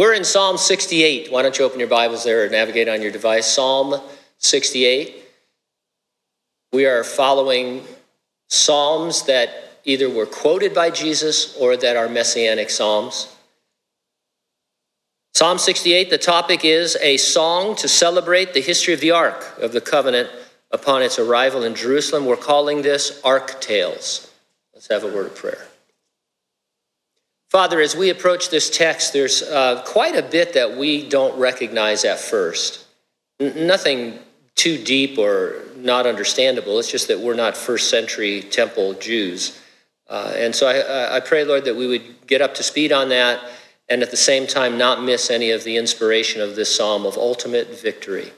We're in Psalm 68. Why don't you open your Bibles there or navigate on your device? Psalm 68. We are following Psalms that either were quoted by Jesus or that are messianic Psalms. Psalm 68, the topic is a song to celebrate the history of the Ark of the Covenant upon its arrival in Jerusalem. We're calling this Ark Tales. Let's have a word of prayer. Father, as we approach this text, there's uh, quite a bit that we don't recognize at first. N- nothing too deep or not understandable. It's just that we're not first century temple Jews. Uh, and so I, I pray, Lord, that we would get up to speed on that and at the same time not miss any of the inspiration of this psalm of ultimate victory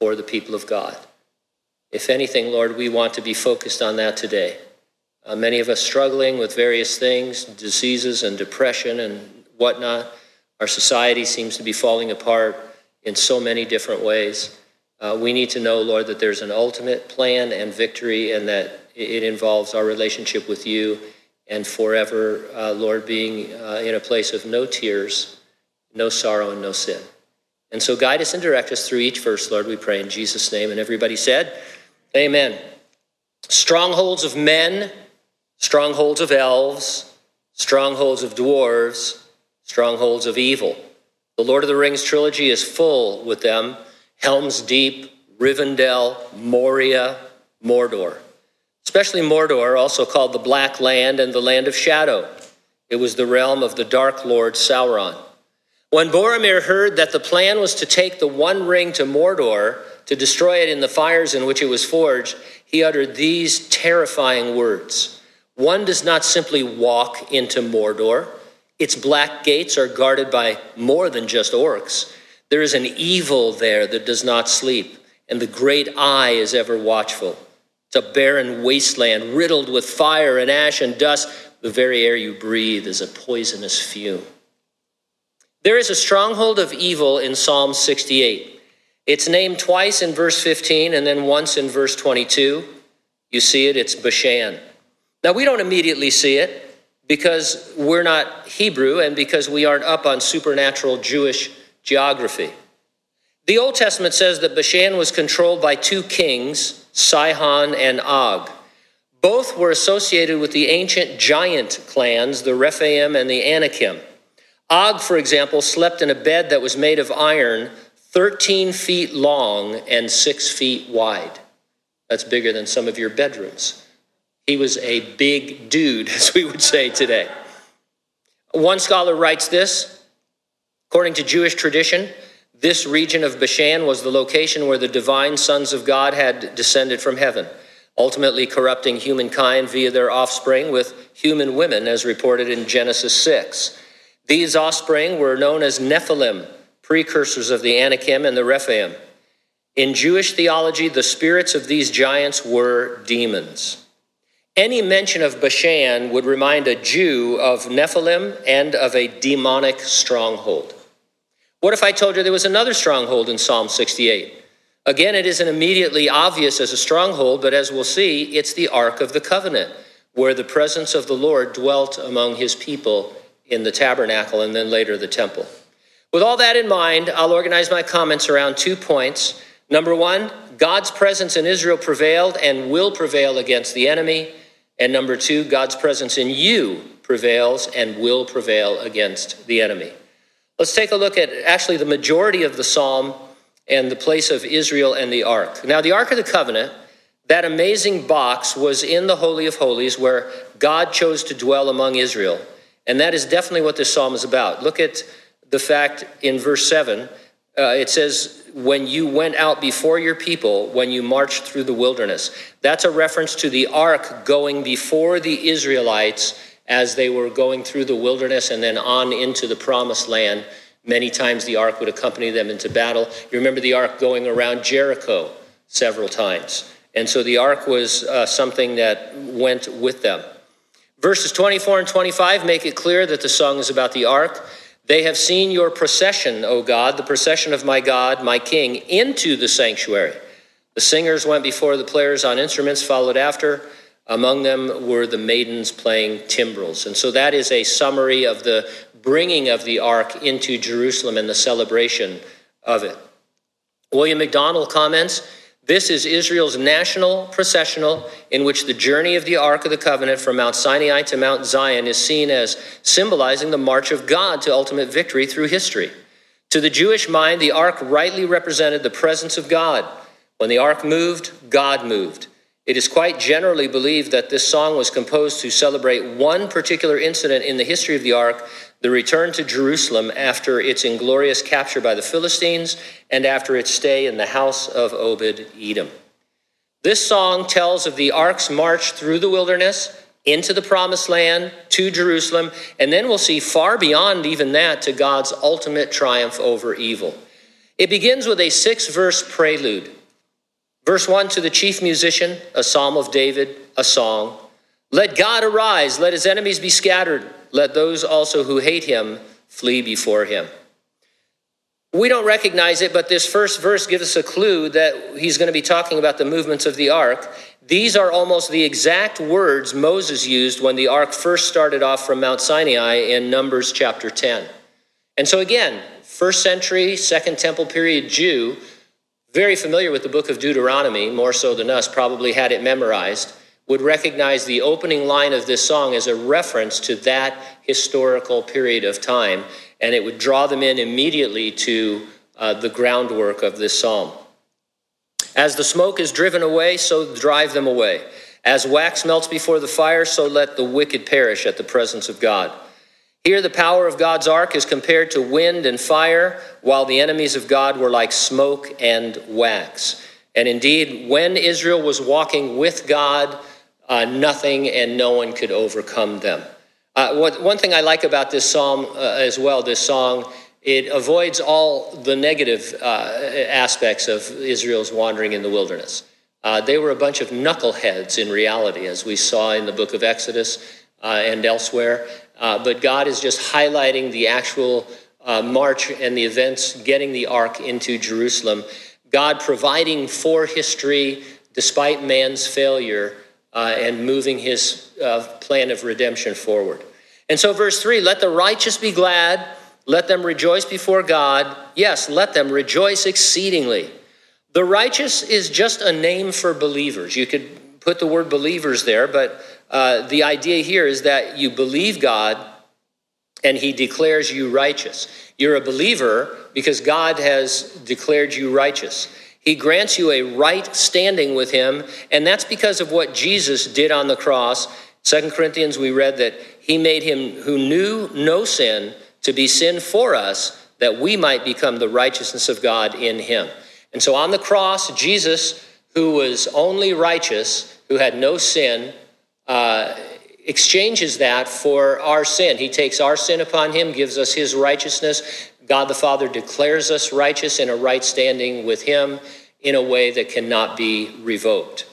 for the people of God. If anything, Lord, we want to be focused on that today. Uh, many of us struggling with various things, diseases and depression and whatnot. Our society seems to be falling apart in so many different ways. Uh, we need to know, Lord, that there's an ultimate plan and victory, and that it involves our relationship with you and forever, uh, Lord, being uh, in a place of no tears, no sorrow, and no sin. And so guide us and direct us through each verse, Lord, we pray in Jesus' name. And everybody said, Amen. Strongholds of men, strongholds of elves, strongholds of dwarves, strongholds of evil. The Lord of the Rings trilogy is full with them Helm's Deep, Rivendell, Moria, Mordor especially Mordor, also called the Black Land and the Land of Shadow. It was the realm of the Dark Lord Sauron. When Boromir heard that the plan was to take the One Ring to Mordor to destroy it in the fires in which it was forged, he uttered these terrifying words One does not simply walk into Mordor, its black gates are guarded by more than just orcs. There is an evil there that does not sleep, and the great eye is ever watchful. It's a barren wasteland riddled with fire and ash and dust. The very air you breathe is a poisonous fume. There is a stronghold of evil in Psalm 68. It's named twice in verse 15 and then once in verse 22. You see it, it's Bashan. Now, we don't immediately see it because we're not Hebrew and because we aren't up on supernatural Jewish geography. The Old Testament says that Bashan was controlled by two kings Sihon, and Og. Both were associated with the ancient giant clans, the Rephaim and the Anakim. Og, for example, slept in a bed that was made of iron, 13 feet long and 6 feet wide. That's bigger than some of your bedrooms. He was a big dude, as we would say today. One scholar writes this according to Jewish tradition, this region of Bashan was the location where the divine sons of God had descended from heaven, ultimately corrupting humankind via their offspring with human women, as reported in Genesis 6. These offspring were known as Nephilim, precursors of the Anakim and the Rephaim. In Jewish theology, the spirits of these giants were demons. Any mention of Bashan would remind a Jew of Nephilim and of a demonic stronghold. What if I told you there was another stronghold in Psalm 68? Again, it isn't immediately obvious as a stronghold, but as we'll see, it's the Ark of the Covenant, where the presence of the Lord dwelt among his people in the tabernacle and then later the temple. With all that in mind, I'll organize my comments around two points. Number one, God's presence in Israel prevailed and will prevail against the enemy. And number two, God's presence in you prevails and will prevail against the enemy. Let's take a look at actually the majority of the psalm and the place of Israel and the ark. Now, the Ark of the Covenant, that amazing box, was in the Holy of Holies where God chose to dwell among Israel. And that is definitely what this psalm is about. Look at the fact in verse 7. Uh, it says, When you went out before your people, when you marched through the wilderness. That's a reference to the ark going before the Israelites as they were going through the wilderness and then on into the promised land. Many times the ark would accompany them into battle. You remember the ark going around Jericho several times. And so the ark was uh, something that went with them. Verses 24 and 25 make it clear that the song is about the ark. They have seen your procession, O God, the procession of my God, my King, into the sanctuary. The singers went before the players on instruments, followed after. Among them were the maidens playing timbrels. And so that is a summary of the bringing of the ark into Jerusalem and the celebration of it. William MacDonald comments this is Israel's national processional in which the journey of the Ark of the Covenant from Mount Sinai to Mount Zion is seen as symbolizing the march of God to ultimate victory through history. To the Jewish mind, the Ark rightly represented the presence of God. When the Ark moved, God moved. It is quite generally believed that this song was composed to celebrate one particular incident in the history of the Ark the return to Jerusalem after its inglorious capture by the Philistines and after its stay in the house of Obed Edom. This song tells of the ark's march through the wilderness into the promised land to Jerusalem, and then we'll see far beyond even that to God's ultimate triumph over evil. It begins with a six verse prelude. Verse 1 to the chief musician, a psalm of David, a song. Let God arise, let his enemies be scattered let those also who hate him flee before him. We don't recognize it, but this first verse gives us a clue that he's going to be talking about the movements of the ark. These are almost the exact words Moses used when the ark first started off from Mount Sinai in Numbers chapter 10. And so, again, first century, second temple period Jew, very familiar with the book of Deuteronomy, more so than us, probably had it memorized would recognize the opening line of this song as a reference to that historical period of time, and it would draw them in immediately to uh, the groundwork of this psalm. As the smoke is driven away, so drive them away. As wax melts before the fire, so let the wicked perish at the presence of God. Here, the power of God's ark is compared to wind and fire, while the enemies of God were like smoke and wax. And indeed, when Israel was walking with God, uh, nothing and no one could overcome them. Uh, what, one thing I like about this psalm uh, as well, this song, it avoids all the negative uh, aspects of Israel's wandering in the wilderness. Uh, they were a bunch of knuckleheads in reality, as we saw in the book of Exodus uh, and elsewhere. but God is just highlighting the actual march and the events getting the ark into Jerusalem. God providing for history despite man's failure uh, and moving his uh, plan of redemption forward. And so, verse 3 let the righteous be glad, let them rejoice before God. Yes, let them rejoice exceedingly. The righteous is just a name for believers. You could put the word believers there, but uh, the idea here is that you believe God and he declares you righteous. You're a believer because God has declared you righteous. He grants you a right standing with him, and that's because of what Jesus did on the cross. Second Corinthians, we read that he made him who knew no sin to be sin for us, that we might become the righteousness of God in him. And so on the cross, Jesus, who was only righteous, who had no sin, uh, exchanges that for our sin. He takes our sin upon him, gives us his righteousness. God the Father declares us righteous in a right standing with him in a way that cannot be revoked.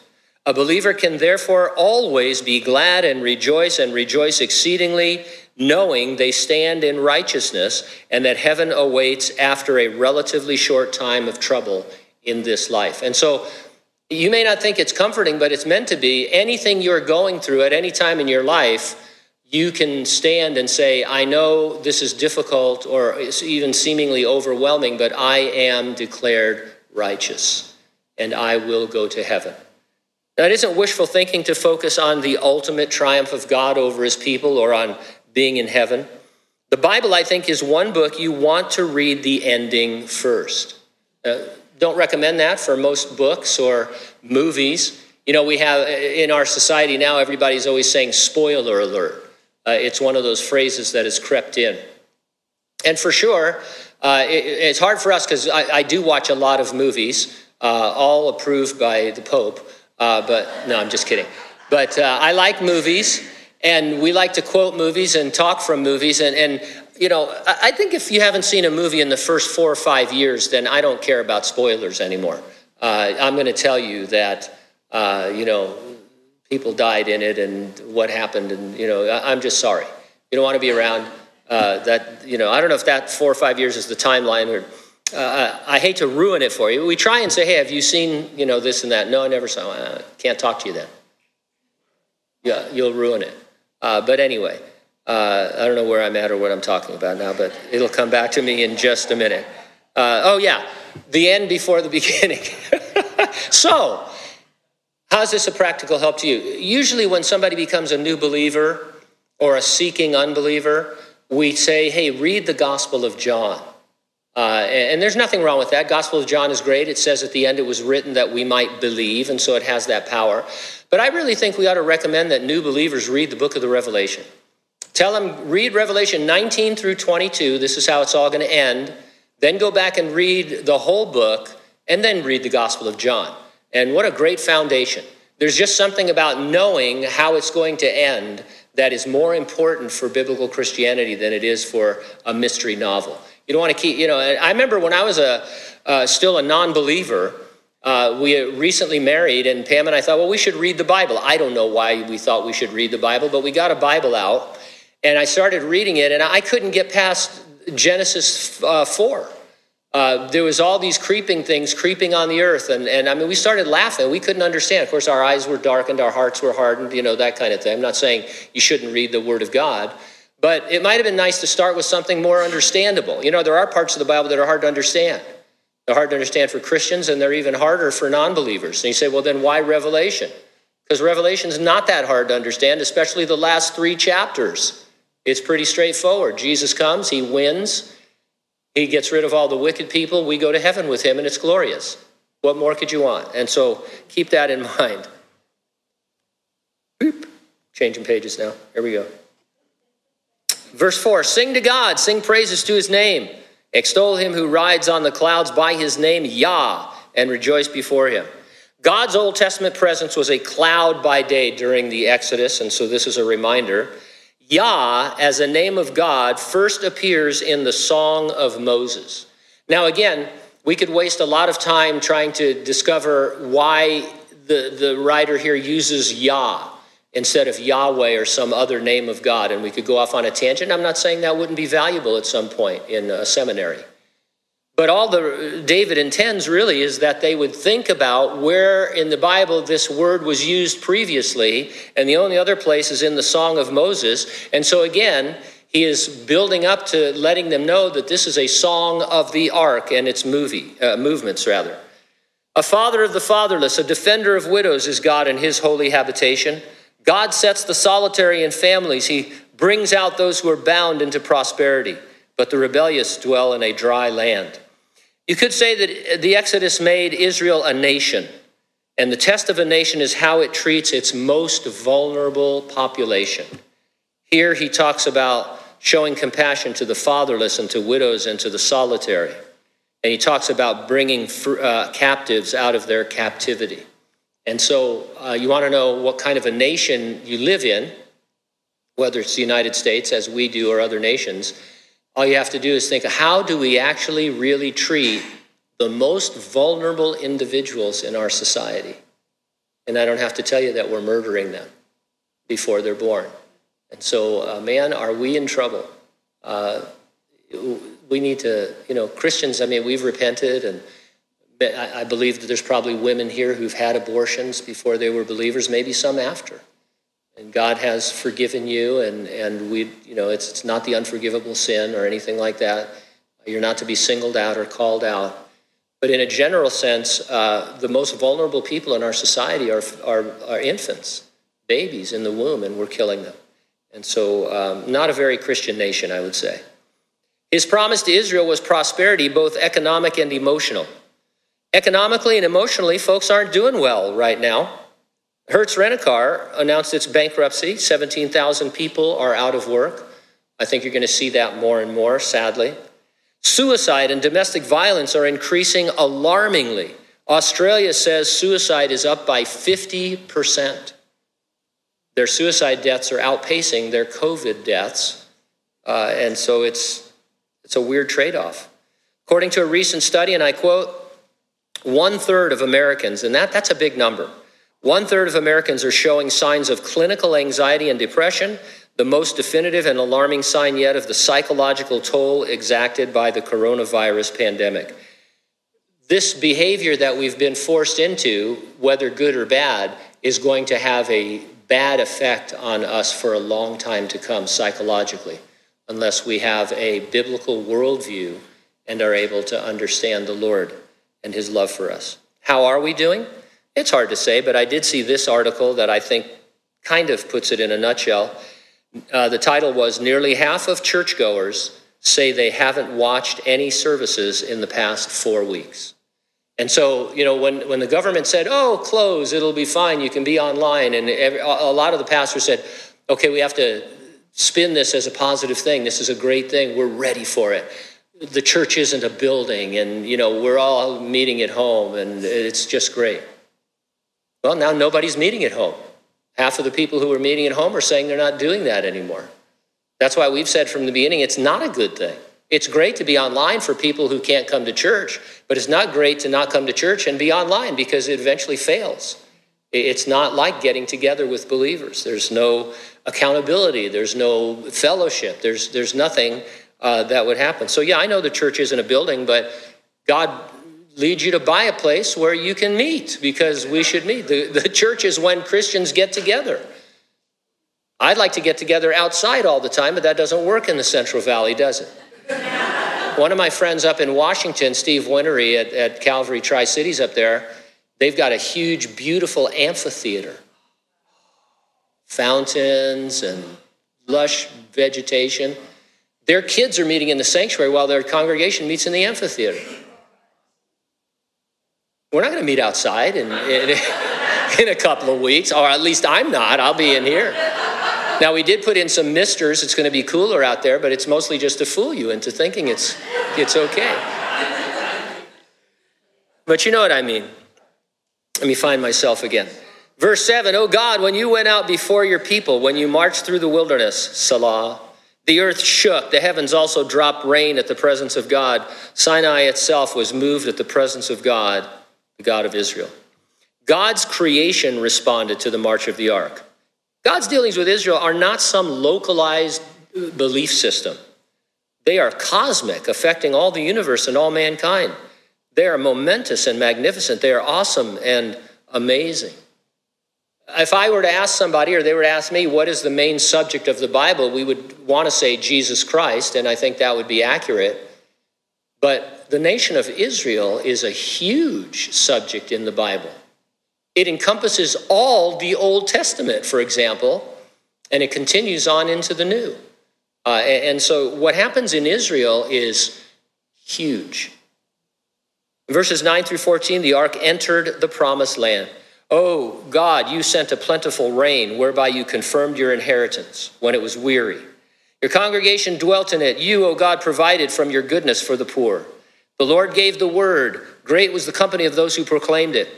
A believer can therefore always be glad and rejoice and rejoice exceedingly, knowing they stand in righteousness and that heaven awaits after a relatively short time of trouble in this life. And so you may not think it's comforting, but it's meant to be. Anything you're going through at any time in your life, you can stand and say, I know this is difficult or even seemingly overwhelming, but I am declared righteous, and I will go to heaven. Now, it isn't wishful thinking to focus on the ultimate triumph of God over his people or on being in heaven. The Bible, I think, is one book you want to read the ending first. Uh, don't recommend that for most books or movies. You know, we have in our society now, everybody's always saying spoiler alert. Uh, it's one of those phrases that has crept in. And for sure, uh, it, it's hard for us because I, I, do watch a lot of movies, uh, all approved by the Pope. Uh, but no, I'm just kidding. But uh, I like movies, and we like to quote movies and talk from movies. And, and you know, I, think if you haven't seen a movie in the first four or five years, then I don't care about spoilers anymore. Uh, I'm going to tell you that, you know, people died in it and what happened and you know i'm just sorry. You don't want to be around uh, that you know i don't know if that four or five years is the timeline or uh, i hate to ruin it for you. We try and say hey have you seen you know this and that? No i never saw it. Can't talk to you then. Yeah you'll ruin it. Uh, but anyway Uh, I don't know where I'm at or what I'm talking about now, but it'll come back to me in just a minute. Uh, oh, yeah, the end before the beginning. so, how's this a practical help to you? Usually, when somebody becomes a new believer or a seeking unbeliever, we say, hey, read the Gospel of John. Uh, and there's nothing wrong with that. Gospel of John is great. It says at the end it was written that we might believe, and so it has that power. But I really think we ought to recommend that new believers read the book of the Revelation. Tell them, read Revelation 19 through 22. This is how it's all going to end. Then go back and read the whole book, and then read the Gospel of John. And what a great foundation. There's just something about knowing how it's going to end that is more important for biblical Christianity than it is for a mystery novel. You don't want to keep, you know, I remember when I was a, uh, still a non believer, uh, we recently married, and Pam and I thought, well, we should read the Bible. I don't know why we thought we should read the Bible, but we got a Bible out, and I started reading it, and I couldn't get past Genesis uh, 4. Uh, there was all these creeping things creeping on the earth and, and i mean we started laughing we couldn't understand of course our eyes were darkened our hearts were hardened you know that kind of thing i'm not saying you shouldn't read the word of god but it might have been nice to start with something more understandable. You know, there are parts of the Bible that are hard to understand. They're hard to understand for Christians, and they're even harder for non believers. And you say, well, then why Revelation? Because Revelation is not that hard to understand, especially the last three chapters. It's pretty straightforward. Jesus comes, he wins, he gets rid of all the wicked people. We go to heaven with him, and it's glorious. What more could you want? And so keep that in mind. Boop. Changing pages now. Here we go. Verse 4 Sing to God, sing praises to his name. Extol him who rides on the clouds by his name, Yah, and rejoice before him. God's Old Testament presence was a cloud by day during the Exodus, and so this is a reminder. Yah, as a name of God, first appears in the Song of Moses. Now, again, we could waste a lot of time trying to discover why the, the writer here uses Yah instead of Yahweh or some other name of God. And we could go off on a tangent. I'm not saying that wouldn't be valuable at some point in a seminary. But all the David intends really is that they would think about where in the Bible this word was used previously, and the only other place is in the Song of Moses. And so again, he is building up to letting them know that this is a song of the ark and its movie uh, movements rather. A father of the fatherless, a defender of widows is God in his holy habitation. God sets the solitary in families. He brings out those who are bound into prosperity, but the rebellious dwell in a dry land. You could say that the Exodus made Israel a nation, and the test of a nation is how it treats its most vulnerable population. Here he talks about showing compassion to the fatherless and to widows and to the solitary. And he talks about bringing uh, captives out of their captivity. And so uh, you want to know what kind of a nation you live in, whether it's the United States, as we do, or other nations. All you have to do is think how do we actually really treat the most vulnerable individuals in our society? And I don't have to tell you that we're murdering them before they're born. And so, uh, man, are we in trouble? Uh, we need to, you know, Christians, I mean, we've repented and I believe that there's probably women here who've had abortions before they were believers, maybe some after. And God has forgiven you, and, and we, you know, it's, it's not the unforgivable sin or anything like that. You're not to be singled out or called out. But in a general sense, uh, the most vulnerable people in our society are, are, are, infants, babies in the womb, and we're killing them. And so, um, not a very Christian nation, I would say. His promise to Israel was prosperity, both economic and emotional. Economically and emotionally, folks aren't doing well right now. Hertz Rent a Car announced its bankruptcy. 17,000 people are out of work. I think you're going to see that more and more, sadly. Suicide and domestic violence are increasing alarmingly. Australia says suicide is up by 50%. Their suicide deaths are outpacing their COVID deaths. Uh, and so it's, it's a weird trade off. According to a recent study, and I quote, one third of Americans, and that, that's a big number, one third of Americans are showing signs of clinical anxiety and depression, the most definitive and alarming sign yet of the psychological toll exacted by the coronavirus pandemic. This behavior that we've been forced into, whether good or bad, is going to have a bad effect on us for a long time to come psychologically unless we have a biblical worldview and are able to understand the Lord and his love for us. How are we doing? It's hard to say, but I did see this article that I think kind of puts it in a nutshell. Uh, the title was Nearly Half of Churchgoers Say They Haven't Watched Any Services in the Past Four Weeks. And so, you know, when, when the government said, oh, close, it'll be fine, you can be online, and every, a lot of the pastors said, okay, we have to spin this as a positive thing. This is a great thing. We're ready for it. The church isn't a building, and, you know, we're all meeting at home, and it's just great. Well, now nobody's meeting at home. Half of the people who are meeting at home are saying they're not doing that anymore. That's why we've said from the beginning it's not a good thing. It's great to be online for people who can't come to church, but it's not great to not come to church and be online because it eventually fails. It's not like getting together with believers. There's no accountability, there's no fellowship, there's, there's nothing uh, that would happen. So, yeah, I know the church isn't a building, but God leads you to buy a place where you can meet because we should meet. The, the church is when Christians get together. I'd like to get together outside all the time, but that doesn't work in the Central Valley, does it? One of my friends up in Washington, Steve Wintery at, at Calvary Tri Cities up there, they've got a huge, beautiful amphitheater. Fountains and lush vegetation. Their kids are meeting in the sanctuary while their congregation meets in the amphitheater. We're not going to meet outside in, in, in a couple of weeks, or at least I'm not. I'll be in here. Now, we did put in some misters. It's going to be cooler out there, but it's mostly just to fool you into thinking it's, it's okay. But you know what I mean. Let me find myself again. Verse 7 Oh God, when you went out before your people, when you marched through the wilderness, Selah, the earth shook, the heavens also dropped rain at the presence of God. Sinai itself was moved at the presence of God, the God of Israel. God's creation responded to the march of the ark. God's dealings with Israel are not some localized belief system. They are cosmic, affecting all the universe and all mankind. They are momentous and magnificent. They are awesome and amazing. If I were to ask somebody, or they were to ask me, what is the main subject of the Bible, we would want to say Jesus Christ, and I think that would be accurate. But the nation of Israel is a huge subject in the Bible. It encompasses all the Old Testament, for example, and it continues on into the New. Uh, and so what happens in Israel is huge. Verses 9 through 14, the ark entered the promised land. Oh, God, you sent a plentiful rain whereby you confirmed your inheritance when it was weary. Your congregation dwelt in it. You, O God, provided from your goodness for the poor. The Lord gave the word. Great was the company of those who proclaimed it.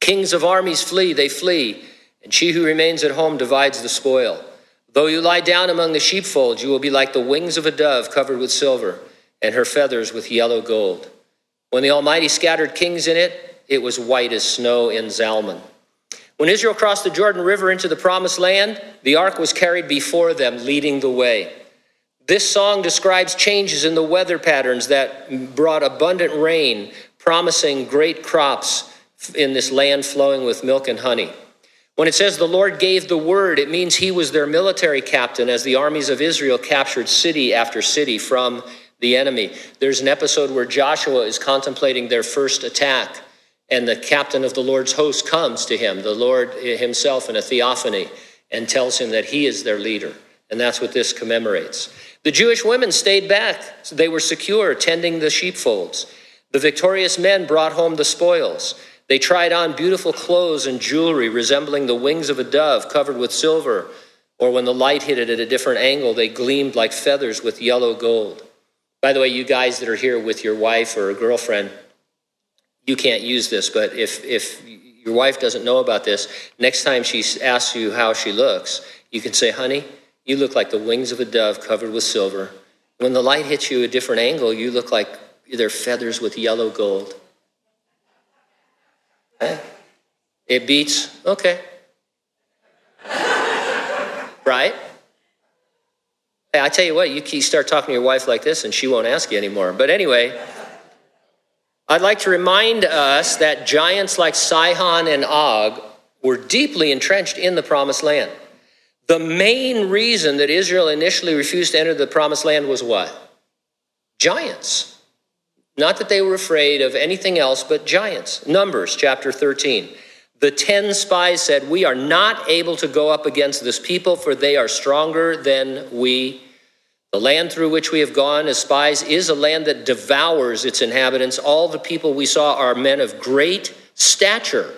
Kings of armies flee, they flee, and she who remains at home divides the spoil. Though you lie down among the sheepfolds, you will be like the wings of a dove covered with silver, and her feathers with yellow gold. When the Almighty scattered kings in it, it was white as snow in Zalmon. When Israel crossed the Jordan River into the promised land, the ark was carried before them, leading the way. This song describes changes in the weather patterns that brought abundant rain, promising great crops in this land flowing with milk and honey. When it says the Lord gave the word, it means he was their military captain as the armies of Israel captured city after city from the enemy. There's an episode where Joshua is contemplating their first attack, and the captain of the Lord's host comes to him, the Lord himself in a theophany, and tells him that he is their leader. And that's what this commemorates. The Jewish women stayed back. They were secure, tending the sheepfolds. The victorious men brought home the spoils. They tried on beautiful clothes and jewelry resembling the wings of a dove covered with silver, or when the light hit it at a different angle, they gleamed like feathers with yellow gold. By the way, you guys that are here with your wife or a girlfriend, you can't use this, but if, if your wife doesn't know about this, next time she asks you how she looks, you can say, honey, you look like the wings of a dove covered with silver. When the light hits you a different angle, you look like they're feathers with yellow gold. Eh? It beats, okay. right? Hey, I tell you what, you start talking to your wife like this and she won't ask you anymore. But anyway, I'd like to remind us that giants like Sihon and Og were deeply entrenched in the promised land. The main reason that Israel initially refused to enter the promised land was what? Giants. Not that they were afraid of anything else but giants. Numbers chapter 13. The ten spies said, We are not able to go up against this people, for they are stronger than we. The land through which we have gone as spies is a land that devours its inhabitants. All the people we saw are men of great stature.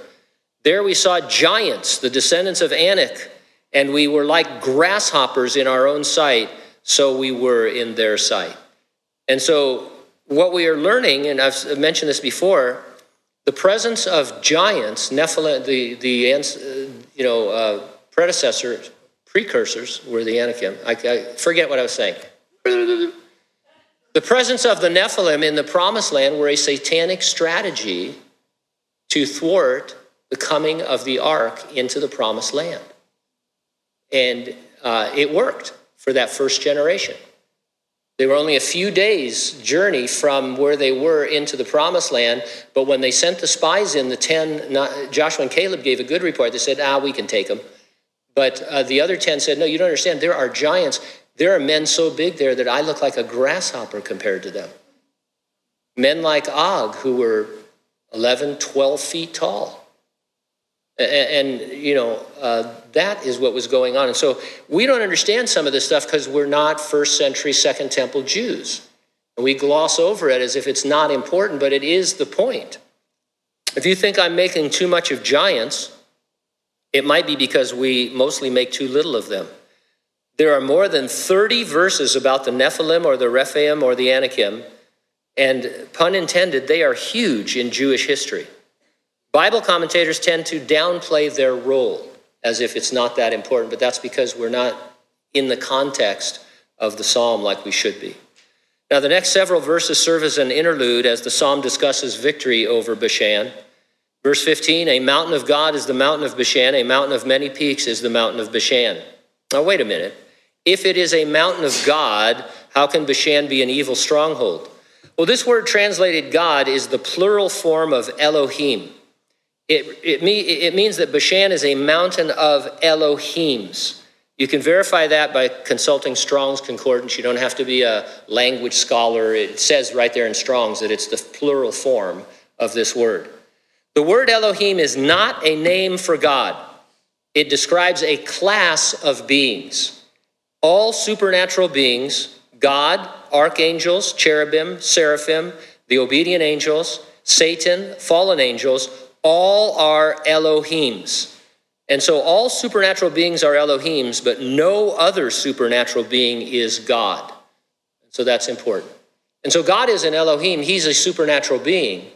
There we saw giants, the descendants of Anak, and we were like grasshoppers in our own sight, so we were in their sight. And so, what we are learning, and I've mentioned this before, the presence of giants, Nephilim, the, the uh, you know, uh, predecessors, precursors were the Anakim. I, I forget what I was saying. The presence of the Nephilim in the promised land were a satanic strategy to thwart the coming of the ark into the promised land. And uh, it worked for that first generation. They were only a few days' journey from where they were into the promised land, but when they sent the spies in, the 10, not, Joshua and Caleb gave a good report. They said, ah, we can take them. But uh, the other 10 said, no, you don't understand. There are giants. There are men so big there that I look like a grasshopper compared to them. Men like Og, who were 11, 12 feet tall. And, and you know, uh, that is what was going on. And so we don't understand some of this stuff because we're not first century, second temple Jews. And we gloss over it as if it's not important, but it is the point. If you think I'm making too much of giants, it might be because we mostly make too little of them. There are more than 30 verses about the Nephilim or the Rephaim or the Anakim, and pun intended, they are huge in Jewish history. Bible commentators tend to downplay their role as if it's not that important, but that's because we're not in the context of the psalm like we should be. Now, the next several verses serve as an interlude as the psalm discusses victory over Bashan. Verse 15 A mountain of God is the mountain of Bashan, a mountain of many peaks is the mountain of Bashan. Now, wait a minute. If it is a mountain of God, how can Bashan be an evil stronghold? Well, this word translated God is the plural form of Elohim. It, it, it means that Bashan is a mountain of Elohims. You can verify that by consulting Strong's Concordance. You don't have to be a language scholar. It says right there in Strong's that it's the plural form of this word. The word Elohim is not a name for God, it describes a class of beings. All supernatural beings, God, archangels, cherubim, seraphim, the obedient angels, Satan, fallen angels, all are Elohims. And so all supernatural beings are Elohims, but no other supernatural being is God. So that's important. And so God is an Elohim, He's a supernatural being,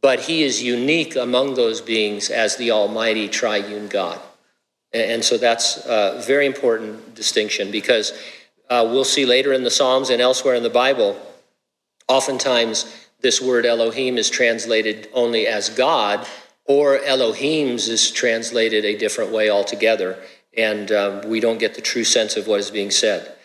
but He is unique among those beings as the Almighty Triune God. And so that's a very important distinction because uh, we'll see later in the Psalms and elsewhere in the Bible, oftentimes this word Elohim is translated only as God, or Elohims is translated a different way altogether, and um, we don't get the true sense of what is being said.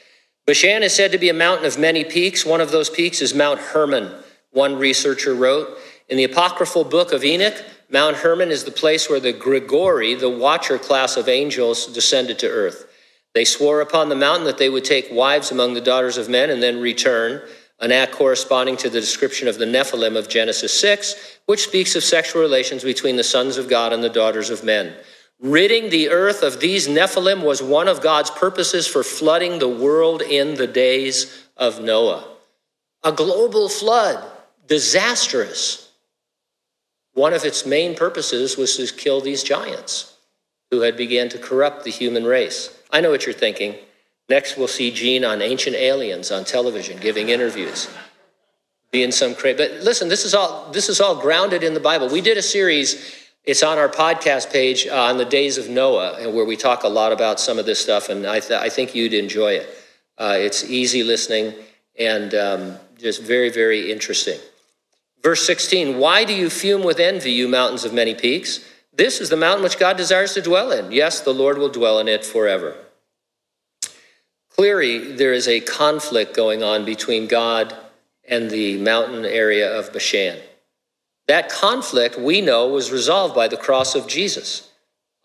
Bashan is said to be a mountain of many peaks. One of those peaks is Mount Hermon, one researcher wrote. In the apocryphal book of Enoch, Mount Hermon is the place where the Grigori, the watcher class of angels, descended to earth. They swore upon the mountain that they would take wives among the daughters of men and then return an act corresponding to the description of the Nephilim of Genesis 6, which speaks of sexual relations between the sons of God and the daughters of men. Ridding the earth of these Nephilim was one of God's purposes for flooding the world in the days of Noah. A global flood, disastrous. One of its main purposes was to kill these giants who had began to corrupt the human race. I know what you're thinking. Next, we'll see Gene on Ancient Aliens on television giving interviews. Being some crazy, but listen, this is all this is all grounded in the Bible. We did a series. It's on our podcast page uh, on the days of Noah, where we talk a lot about some of this stuff, and I, th- I think you'd enjoy it. Uh, it's easy listening and um, just very, very interesting. Verse 16 Why do you fume with envy, you mountains of many peaks? This is the mountain which God desires to dwell in. Yes, the Lord will dwell in it forever. Clearly, there is a conflict going on between God and the mountain area of Bashan. That conflict, we know, was resolved by the cross of Jesus.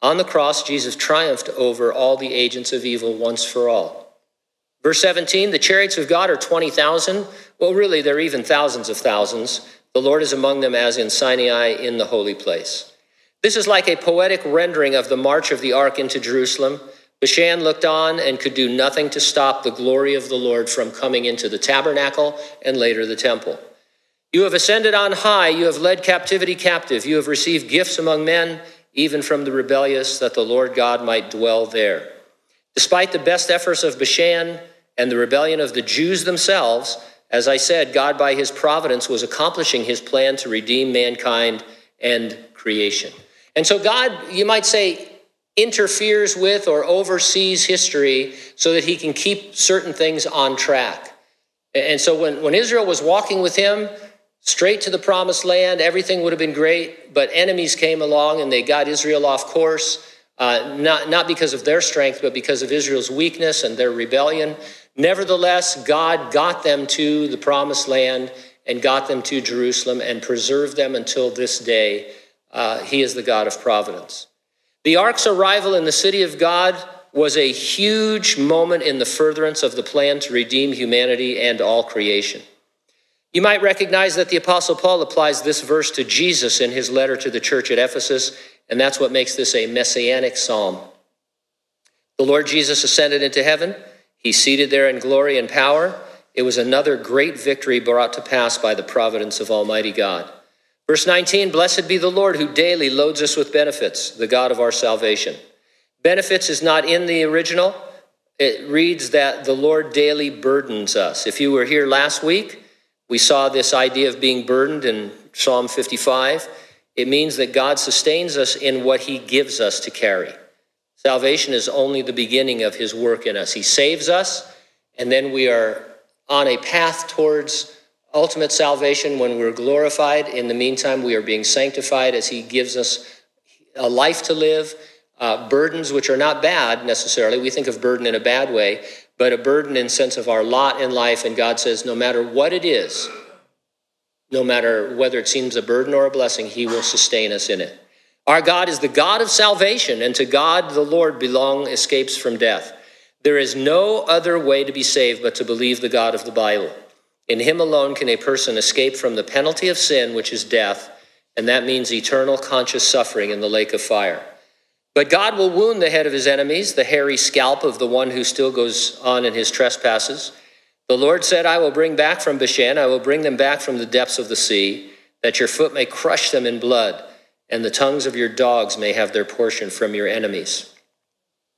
On the cross, Jesus triumphed over all the agents of evil once for all. Verse 17 the chariots of God are 20,000. Well, really, they're even thousands of thousands. The Lord is among them as in Sinai in the holy place. This is like a poetic rendering of the march of the ark into Jerusalem. Bashan looked on and could do nothing to stop the glory of the Lord from coming into the tabernacle and later the temple. You have ascended on high, you have led captivity captive, you have received gifts among men, even from the rebellious, that the Lord God might dwell there. Despite the best efforts of Bashan and the rebellion of the Jews themselves, as I said, God by his providence was accomplishing his plan to redeem mankind and creation. And so God, you might say, interferes with or oversees history so that he can keep certain things on track. And so when, when Israel was walking with him straight to the promised land, everything would have been great, but enemies came along and they got Israel off course, uh, not, not because of their strength, but because of Israel's weakness and their rebellion. Nevertheless, God got them to the promised land and got them to Jerusalem and preserved them until this day. Uh, he is the God of providence. The ark's arrival in the city of God was a huge moment in the furtherance of the plan to redeem humanity and all creation. You might recognize that the Apostle Paul applies this verse to Jesus in his letter to the church at Ephesus, and that's what makes this a messianic psalm. The Lord Jesus ascended into heaven. He's seated there in glory and power. It was another great victory brought to pass by the providence of Almighty God. Verse 19 Blessed be the Lord who daily loads us with benefits, the God of our salvation. Benefits is not in the original. It reads that the Lord daily burdens us. If you were here last week, we saw this idea of being burdened in Psalm 55. It means that God sustains us in what he gives us to carry. Salvation is only the beginning of his work in us. He saves us, and then we are on a path towards ultimate salvation when we're glorified. In the meantime, we are being sanctified as He gives us a life to live, uh, burdens which are not bad necessarily. We think of burden in a bad way, but a burden in sense of our lot in life. And God says, no matter what it is, no matter whether it seems a burden or a blessing, He will sustain us in it. Our God is the God of salvation, and to God the Lord belong escapes from death. There is no other way to be saved but to believe the God of the Bible. In him alone can a person escape from the penalty of sin, which is death, and that means eternal conscious suffering in the lake of fire. But God will wound the head of his enemies, the hairy scalp of the one who still goes on in his trespasses. The Lord said, I will bring back from Bashan, I will bring them back from the depths of the sea, that your foot may crush them in blood, and the tongues of your dogs may have their portion from your enemies.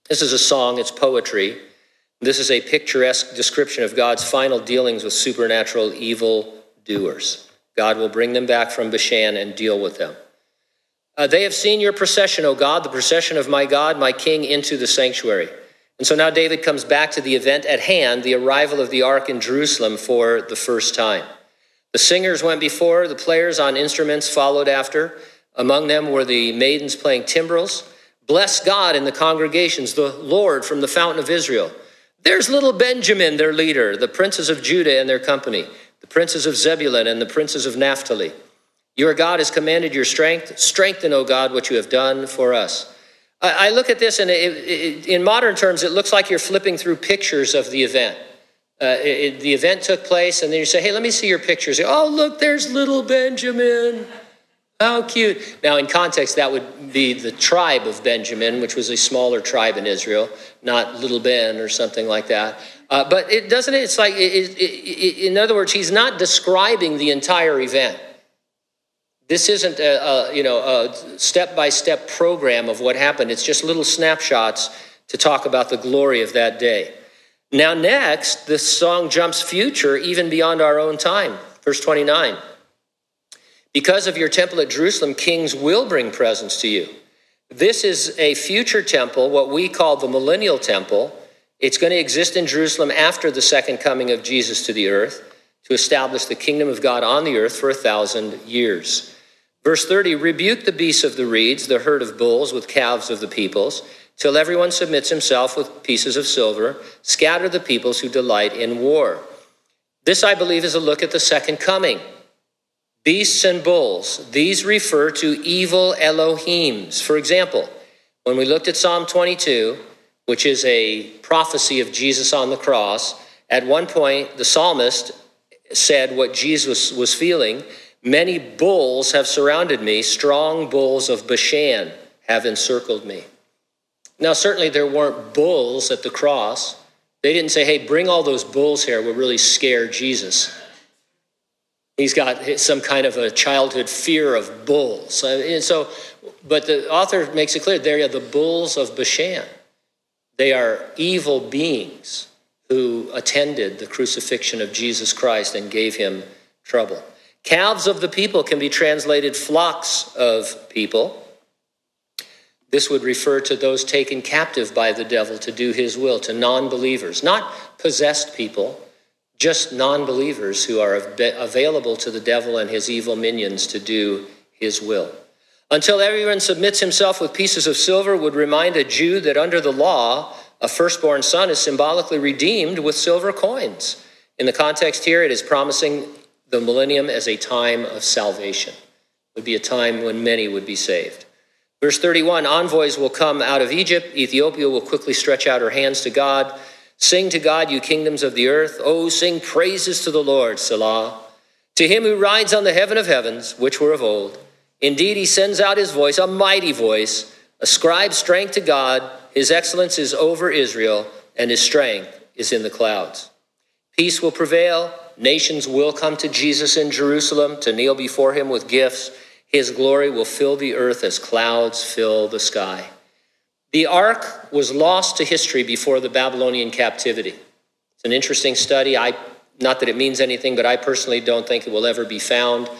This is a song, it's poetry. This is a picturesque description of God's final dealings with supernatural evil doers. God will bring them back from Bashan and deal with them. Uh, they have seen your procession, O God, the procession of my God, my King, into the sanctuary. And so now David comes back to the event at hand, the arrival of the ark in Jerusalem for the first time. The singers went before, the players on instruments followed after. Among them were the maidens playing timbrels. Bless God in the congregations, the Lord from the fountain of Israel. There's little Benjamin, their leader, the princes of Judah and their company, the princes of Zebulun and the princes of Naphtali. Your God has commanded your strength. Strengthen, O God, what you have done for us. I look at this, and it, it, in modern terms, it looks like you're flipping through pictures of the event. Uh, it, the event took place, and then you say, Hey, let me see your pictures. Oh, look, there's little Benjamin. How cute. Now, in context, that would be the tribe of Benjamin, which was a smaller tribe in Israel, not Little Ben or something like that. Uh, but it doesn't, it's like, it, it, it, in other words, he's not describing the entire event. This isn't a, a you know, a step by step program of what happened. It's just little snapshots to talk about the glory of that day. Now, next, the song jumps future even beyond our own time. Verse 29. Because of your temple at Jerusalem, kings will bring presents to you. This is a future temple, what we call the millennial temple. It's going to exist in Jerusalem after the second coming of Jesus to the earth to establish the kingdom of God on the earth for a thousand years. Verse 30 Rebuke the beasts of the reeds, the herd of bulls with calves of the peoples, till everyone submits himself with pieces of silver. Scatter the peoples who delight in war. This, I believe, is a look at the second coming. Beasts and bulls, these refer to evil Elohims. For example, When we looked at Psalm 22, which is a prophecy of Jesus on the cross, at one point the psalmist said what Jesus was feeling Many bulls have surrounded me, strong bulls of Bashan have encircled me. Now, certainly there weren't bulls at the cross. They didn't say, hey, bring all those bulls here, we'll really scare Jesus. He's got some kind of a childhood fear of bulls. And so, but the author makes it clear they are the bulls of Bashan. They are evil beings who attended the crucifixion of Jesus Christ and gave him trouble. Calves of the people can be translated flocks of people. This would refer to those taken captive by the devil to do his will, to non believers, not possessed people, just non believers who are available to the devil and his evil minions to do his will. Until everyone submits himself with pieces of silver would remind a Jew that under the law, a firstborn son is symbolically redeemed with silver coins. In the context here, it is promising the millennium as a time of salvation. It would be a time when many would be saved. Verse 31 Envoys will come out of Egypt. Ethiopia will quickly stretch out her hands to God. Sing to God, you kingdoms of the earth. Oh, sing praises to the Lord, Selah. To him who rides on the heaven of heavens, which were of old. Indeed, he sends out his voice, a mighty voice. Ascribe strength to God. His excellence is over Israel, and his strength is in the clouds. Peace will prevail. Nations will come to Jesus in Jerusalem to kneel before him with gifts. His glory will fill the earth as clouds fill the sky. The ark was lost to history before the Babylonian captivity. It's an interesting study. I, not that it means anything, but I personally don't think it will ever be found.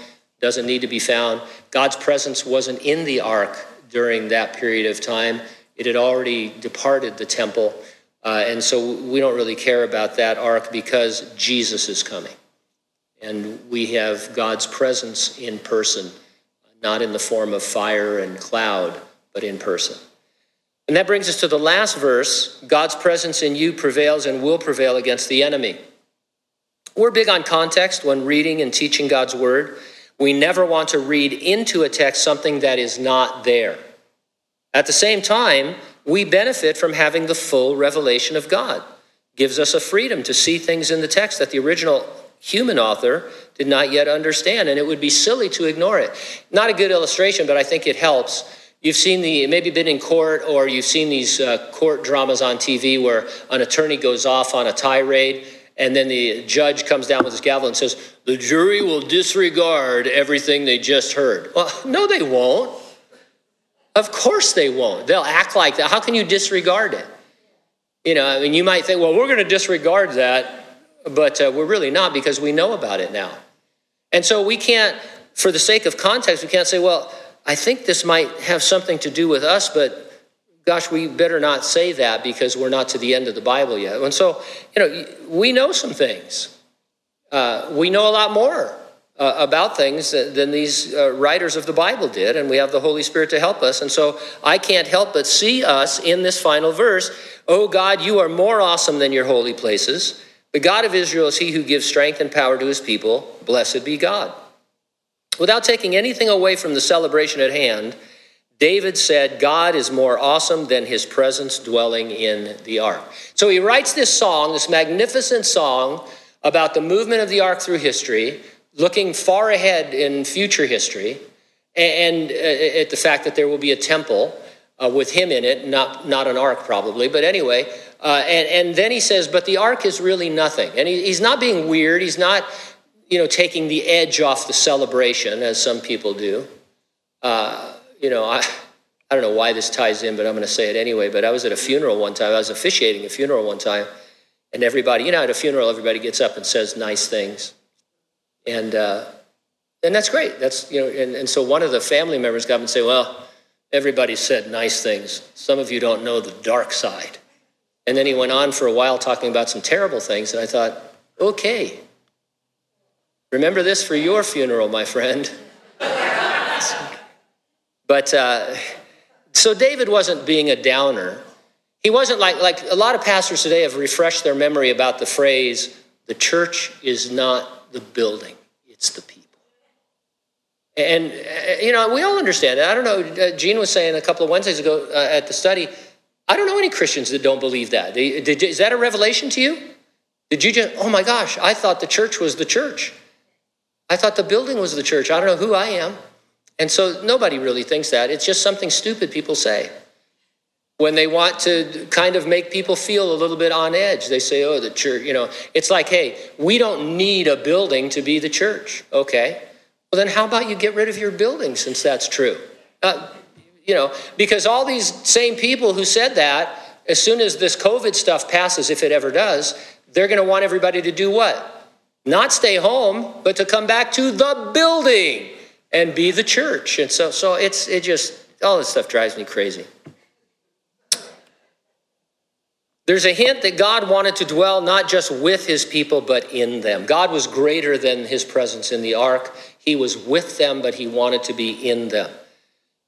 Doesn't need to be found. God's presence wasn't in the ark during that period of time. It had already departed the temple. Uh, and so we don't really care about that ark because Jesus is coming. And we have God's presence in person not in the form of fire and cloud, but in person. And that brings us to the last verse God's presence in you prevails and will prevail against the enemy. We're big on context when reading and teaching God's word. We never want to read into a text something that is not there. At the same time, we benefit from having the full revelation of God. It gives us a freedom to see things in the text that the original human author did not yet understand, and it would be silly to ignore it. Not a good illustration, but I think it helps. You've seen the, maybe been in court or you've seen these uh, court dramas on TV where an attorney goes off on a tirade and then the judge comes down with his gavel and says, The jury will disregard everything they just heard. Well, no, they won't. Of course they won't. They'll act like that. How can you disregard it? You know, I mean, you might think, well, we're going to disregard that but uh, we're really not because we know about it now. And so we can't, for the sake of context, we can't say, well, I think this might have something to do with us, but gosh, we better not say that because we're not to the end of the Bible yet. And so, you know, we know some things. Uh, we know a lot more uh, about things than these uh, writers of the Bible did, and we have the Holy Spirit to help us. And so I can't help but see us in this final verse. Oh God, you are more awesome than your holy places. The God of Israel is he who gives strength and power to his people. Blessed be God. Without taking anything away from the celebration at hand, David said, God is more awesome than his presence dwelling in the ark. So he writes this song, this magnificent song about the movement of the ark through history, looking far ahead in future history, and uh, at the fact that there will be a temple uh, with him in it, not, not an ark probably, but anyway, uh, and, and then he says, but the ark is really nothing. And he, he's not being weird. He's not, you know, taking the edge off the celebration, as some people do. Uh, you know, I, I don't know why this ties in, but I'm going to say it anyway. But I was at a funeral one time. I was officiating a funeral one time. And everybody, you know, at a funeral, everybody gets up and says nice things. And, uh, and that's great. That's, you know, and, and so one of the family members got up and say, well, everybody said nice things. Some of you don't know the dark side. And then he went on for a while talking about some terrible things. And I thought, okay, remember this for your funeral, my friend. but uh, so David wasn't being a downer. He wasn't like, like a lot of pastors today have refreshed their memory about the phrase, the church is not the building, it's the people. And, uh, you know, we all understand it. I don't know, uh, Gene was saying a couple of Wednesdays ago uh, at the study, I don't know any Christians that don't believe that. Is that a revelation to you? Did you just, oh my gosh, I thought the church was the church. I thought the building was the church. I don't know who I am. And so nobody really thinks that. It's just something stupid people say. When they want to kind of make people feel a little bit on edge, they say, oh, the church, you know, it's like, hey, we don't need a building to be the church. Okay. Well, then how about you get rid of your building since that's true? Uh, you know, because all these same people who said that, as soon as this COVID stuff passes, if it ever does, they're going to want everybody to do what? Not stay home, but to come back to the building and be the church. And so, so it's it just all this stuff drives me crazy. There's a hint that God wanted to dwell not just with his people, but in them. God was greater than his presence in the ark. He was with them, but he wanted to be in them.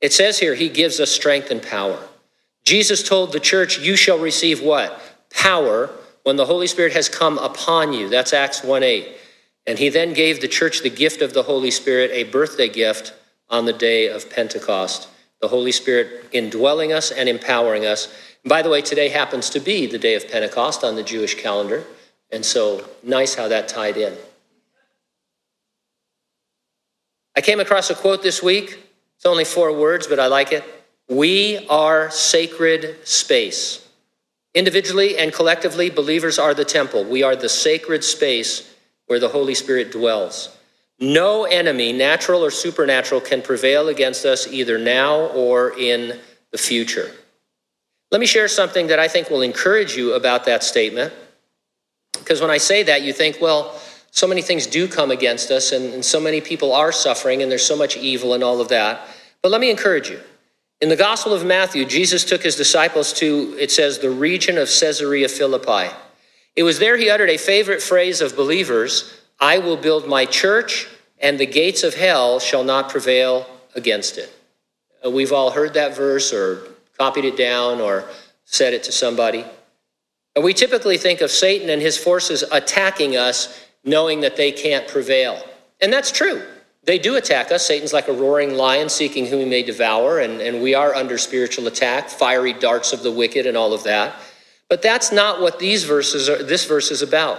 It says here, he gives us strength and power. Jesus told the church, You shall receive what? Power when the Holy Spirit has come upon you. That's Acts 1 8. And he then gave the church the gift of the Holy Spirit, a birthday gift on the day of Pentecost. The Holy Spirit indwelling us and empowering us. by the way, today happens to be the day of Pentecost on the Jewish calendar. And so nice how that tied in. I came across a quote this week. It's only four words, but I like it. We are sacred space. Individually and collectively, believers are the temple. We are the sacred space where the Holy Spirit dwells. No enemy, natural or supernatural, can prevail against us either now or in the future. Let me share something that I think will encourage you about that statement. Because when I say that, you think, well, so many things do come against us, and, and so many people are suffering, and there's so much evil and all of that. But let me encourage you. In the Gospel of Matthew, Jesus took his disciples to, it says, the region of Caesarea Philippi. It was there he uttered a favorite phrase of believers I will build my church, and the gates of hell shall not prevail against it. Uh, we've all heard that verse or copied it down or said it to somebody. And we typically think of Satan and his forces attacking us knowing that they can't prevail. And that's true. They do attack us. Satan's like a roaring lion seeking whom he may devour, and, and we are under spiritual attack, fiery darts of the wicked, and all of that. But that's not what these verses are, this verse is about.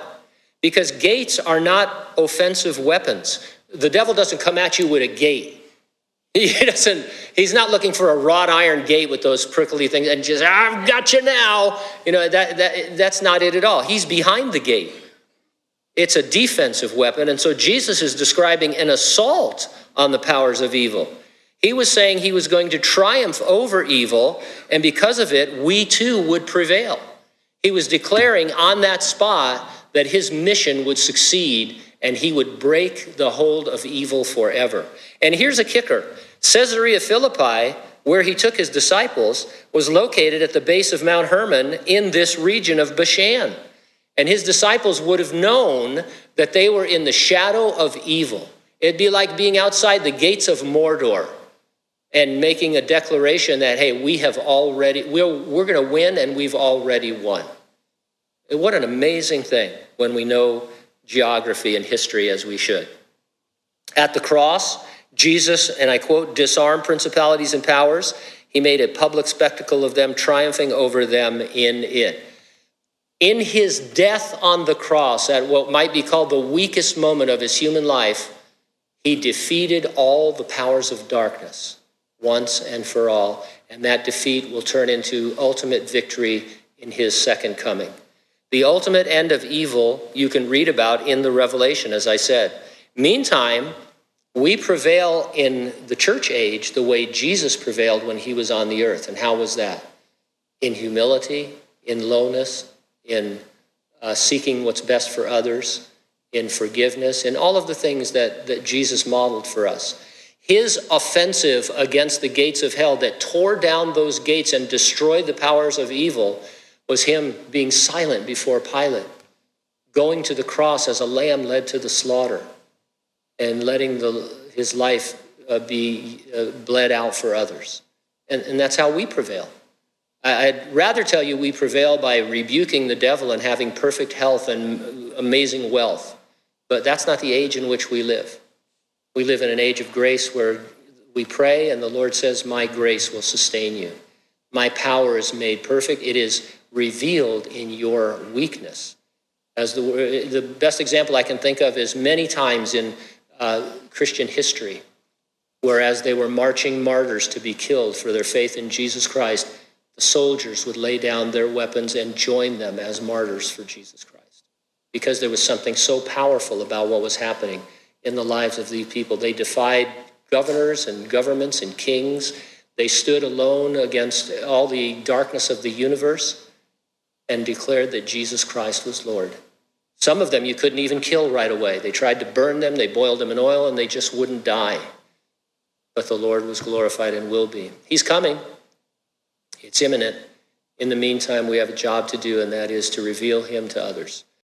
Because gates are not offensive weapons. The devil doesn't come at you with a gate. He doesn't, he's not looking for a wrought iron gate with those prickly things and just, I've got you now. You know, that, that, that's not it at all. He's behind the gate. It's a defensive weapon. And so Jesus is describing an assault on the powers of evil. He was saying he was going to triumph over evil, and because of it, we too would prevail. He was declaring on that spot that his mission would succeed and he would break the hold of evil forever. And here's a kicker Caesarea Philippi, where he took his disciples, was located at the base of Mount Hermon in this region of Bashan. And his disciples would have known that they were in the shadow of evil. It'd be like being outside the gates of Mordor and making a declaration that, hey, we have already, we're, we're going to win and we've already won. And what an amazing thing when we know geography and history as we should. At the cross, Jesus, and I quote, disarmed principalities and powers. He made a public spectacle of them, triumphing over them in it in his death on the cross, at what might be called the weakest moment of his human life, he defeated all the powers of darkness once and for all. And that defeat will turn into ultimate victory in his second coming. The ultimate end of evil you can read about in the Revelation, as I said. Meantime, we prevail in the church age the way Jesus prevailed when he was on the earth. And how was that? In humility, in lowness, in uh, seeking what's best for others, in forgiveness, in all of the things that, that Jesus modeled for us. His offensive against the gates of hell that tore down those gates and destroyed the powers of evil was him being silent before Pilate, going to the cross as a lamb led to the slaughter, and letting the, his life uh, be uh, bled out for others. And, and that's how we prevail. I'd rather tell you we prevail by rebuking the devil and having perfect health and amazing wealth. But that's not the age in which we live. We live in an age of grace where we pray and the Lord says, My grace will sustain you. My power is made perfect. It is revealed in your weakness. As the, the best example I can think of is many times in uh, Christian history, whereas they were marching martyrs to be killed for their faith in Jesus Christ, the soldiers would lay down their weapons and join them as martyrs for Jesus Christ. Because there was something so powerful about what was happening in the lives of these people. They defied governors and governments and kings. They stood alone against all the darkness of the universe and declared that Jesus Christ was Lord. Some of them you couldn't even kill right away. They tried to burn them, they boiled them in oil, and they just wouldn't die. But the Lord was glorified and will be. He's coming, it's imminent. In the meantime, we have a job to do, and that is to reveal Him to others.